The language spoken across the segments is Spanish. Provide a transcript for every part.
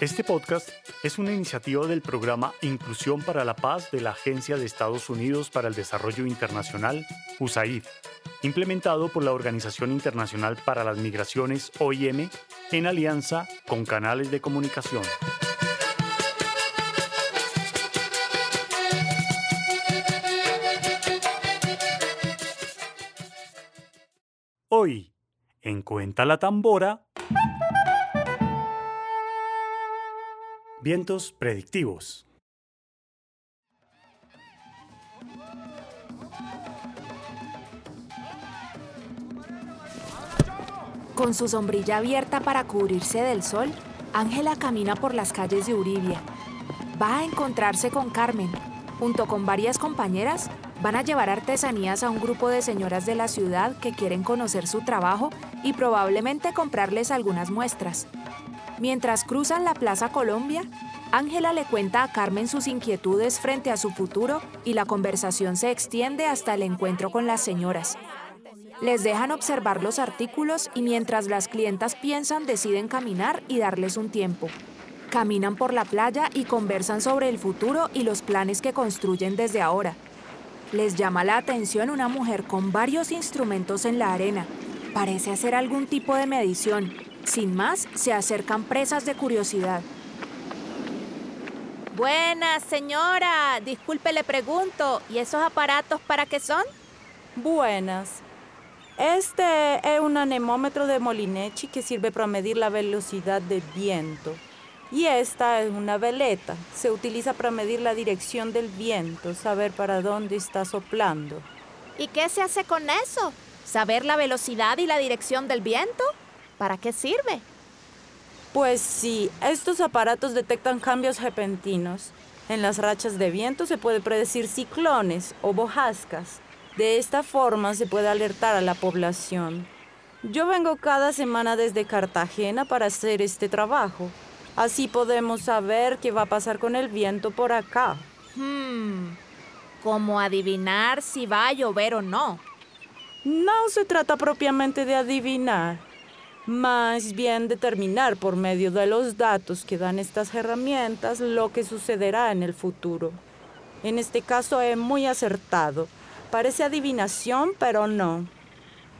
Este podcast es una iniciativa del programa Inclusión para la Paz de la Agencia de Estados Unidos para el Desarrollo Internacional, USAID, implementado por la Organización Internacional para las Migraciones, OIM, en alianza con canales de comunicación. Hoy, en Cuenta la Tambora, vientos predictivos. Con su sombrilla abierta para cubrirse del sol, Ángela camina por las calles de Uribia. Va a encontrarse con Carmen. Junto con varias compañeras, van a llevar artesanías a un grupo de señoras de la ciudad que quieren conocer su trabajo y probablemente comprarles algunas muestras. Mientras cruzan la Plaza Colombia, Ángela le cuenta a Carmen sus inquietudes frente a su futuro y la conversación se extiende hasta el encuentro con las señoras. Les dejan observar los artículos y mientras las clientas piensan deciden caminar y darles un tiempo. Caminan por la playa y conversan sobre el futuro y los planes que construyen desde ahora. Les llama la atención una mujer con varios instrumentos en la arena. Parece hacer algún tipo de medición. Sin más, se acercan presas de curiosidad. Buenas, señora. Disculpe, le pregunto, ¿y esos aparatos para qué son? Buenas. Este es un anemómetro de Molinechi que sirve para medir la velocidad del viento. Y esta es una veleta. Se utiliza para medir la dirección del viento, saber para dónde está soplando. ¿Y qué se hace con eso? ¿Saber la velocidad y la dirección del viento? ¿Para qué sirve? Pues sí, estos aparatos detectan cambios repentinos. En las rachas de viento se puede predecir ciclones o bojascas. De esta forma se puede alertar a la población. Yo vengo cada semana desde Cartagena para hacer este trabajo. Así podemos saber qué va a pasar con el viento por acá. Hmm, ¿Cómo adivinar si va a llover o no? No se trata propiamente de adivinar, más bien determinar por medio de los datos que dan estas herramientas lo que sucederá en el futuro. En este caso es muy acertado. Parece adivinación, pero no.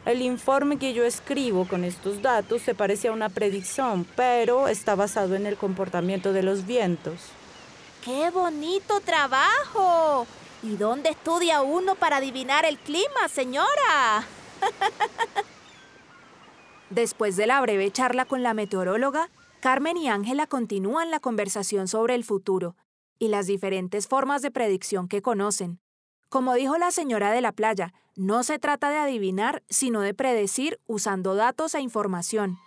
El informe que yo escribo con estos datos se parece a una predicción, pero está basado en el comportamiento de los vientos. ¡Qué bonito trabajo! ¿Y dónde estudia uno para adivinar el clima, señora? Después de la breve charla con la meteoróloga, Carmen y Ángela continúan la conversación sobre el futuro y las diferentes formas de predicción que conocen. Como dijo la señora de la playa, no se trata de adivinar, sino de predecir usando datos e información.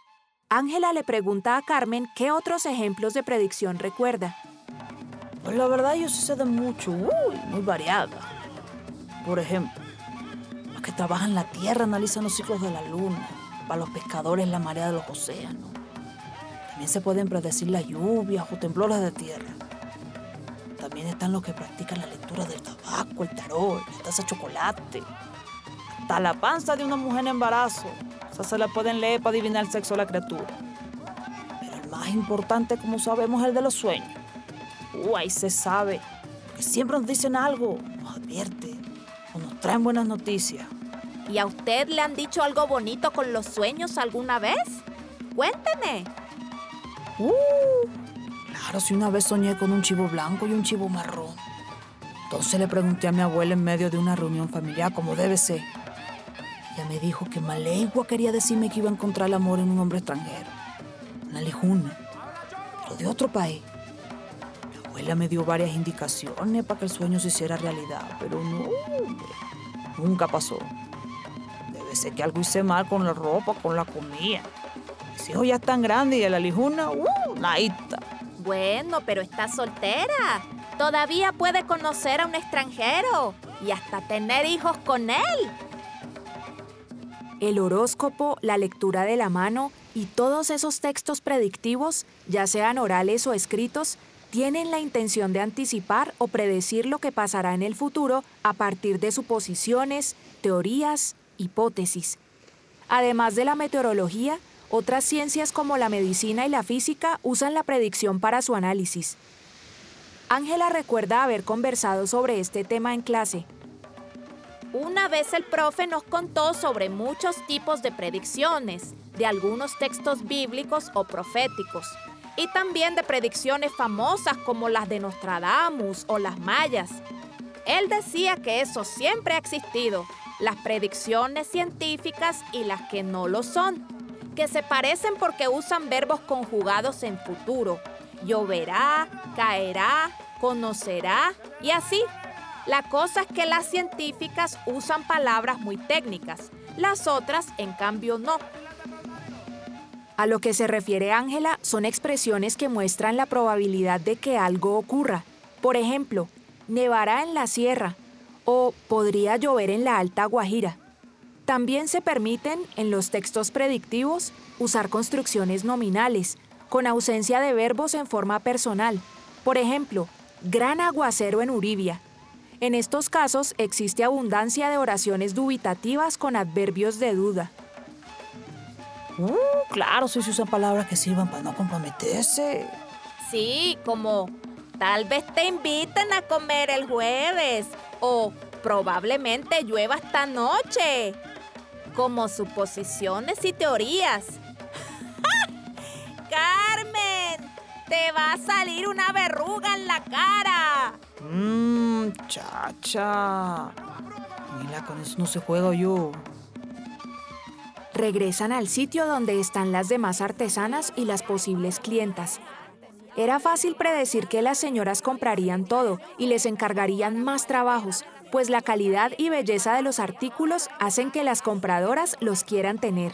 Ángela le pregunta a Carmen qué otros ejemplos de predicción recuerda. Pues la verdad yo sí sé mucho, uy, muy variada. Por ejemplo, los que trabajan la tierra analizan los ciclos de la luna, para los pescadores la marea de los océanos. También se pueden predecir las lluvias o temblores de tierra. También están los que practican la lectura del tabaco, el tarot, la taza de chocolate. Hasta la panza de una mujer en embarazo. O sea, se la pueden leer para adivinar el sexo de la criatura. Pero el más importante, como sabemos, es el de los sueños. Uh, ahí se sabe. Porque siempre nos dicen algo, nos advierte o nos traen buenas noticias. ¿Y a usted le han dicho algo bonito con los sueños alguna vez? Cuénteme. Uh, claro, si una vez soñé con un chivo blanco y un chivo marrón. Entonces le pregunté a mi abuela en medio de una reunión familiar, como debe ser. Ella me dijo que Malegua quería decirme que iba a encontrar el amor en un hombre extranjero, una lijuna, pero de otro país. Mi abuela me dio varias indicaciones para que el sueño se hiciera realidad, pero no, nunca pasó. Debe ser que algo hice mal con la ropa, con la comida. Mis hijos ya están grandes y a la lijuna, ¡uh! Naita. Bueno, pero está soltera. Todavía puede conocer a un extranjero y hasta tener hijos con él. El horóscopo, la lectura de la mano y todos esos textos predictivos, ya sean orales o escritos, tienen la intención de anticipar o predecir lo que pasará en el futuro a partir de suposiciones, teorías, hipótesis. Además de la meteorología, otras ciencias como la medicina y la física usan la predicción para su análisis. Ángela recuerda haber conversado sobre este tema en clase. Una vez el profe nos contó sobre muchos tipos de predicciones, de algunos textos bíblicos o proféticos, y también de predicciones famosas como las de Nostradamus o las mayas. Él decía que eso siempre ha existido, las predicciones científicas y las que no lo son, que se parecen porque usan verbos conjugados en futuro. Lloverá, caerá, conocerá y así. La cosa es que las científicas usan palabras muy técnicas, las otras en cambio no. A lo que se refiere Ángela son expresiones que muestran la probabilidad de que algo ocurra. Por ejemplo, nevará en la sierra o podría llover en la Alta Guajira. También se permiten, en los textos predictivos, usar construcciones nominales, con ausencia de verbos en forma personal. Por ejemplo, gran aguacero en Uribia. En estos casos existe abundancia de oraciones dubitativas con adverbios de duda. Uh, claro, si se usan palabras que sirvan para no comprometerse. Sí, como tal vez te inviten a comer el jueves o probablemente llueva esta noche. Como suposiciones y teorías. ¡Carmen! Te va a salir una verruga en la cara. Mmm, chacha. Mira, con eso no se juega yo. Regresan al sitio donde están las demás artesanas y las posibles clientas. Era fácil predecir que las señoras comprarían todo y les encargarían más trabajos, pues la calidad y belleza de los artículos hacen que las compradoras los quieran tener.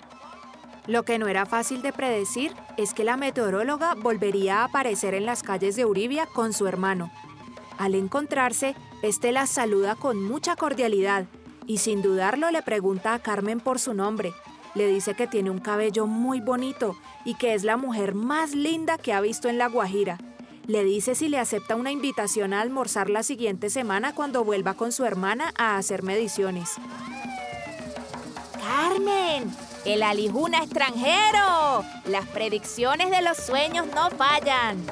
Lo que no era fácil de predecir es que la meteoróloga volvería a aparecer en las calles de Uribia con su hermano. Al encontrarse, este las saluda con mucha cordialidad y sin dudarlo le pregunta a Carmen por su nombre. Le dice que tiene un cabello muy bonito y que es la mujer más linda que ha visto en La Guajira. Le dice si le acepta una invitación a almorzar la siguiente semana cuando vuelva con su hermana a hacer mediciones. ¡Carmen! ¡El alijuna extranjero! Las predicciones de los sueños no fallan.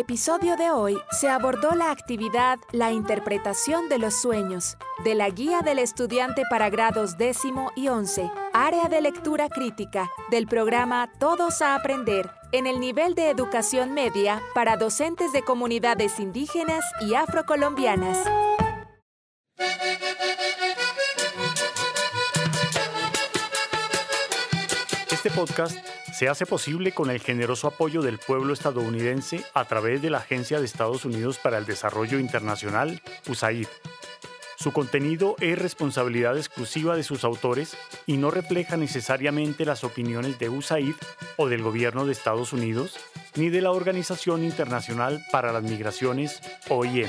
Episodio de hoy se abordó la actividad La interpretación de los sueños, de la Guía del Estudiante para grados décimo y once, área de lectura crítica, del programa Todos a Aprender, en el nivel de educación media para docentes de comunidades indígenas y afrocolombianas. Este podcast se hace posible con el generoso apoyo del pueblo estadounidense a través de la Agencia de Estados Unidos para el Desarrollo Internacional, USAID. Su contenido es responsabilidad exclusiva de sus autores y no refleja necesariamente las opiniones de USAID o del gobierno de Estados Unidos, ni de la Organización Internacional para las Migraciones, OIM.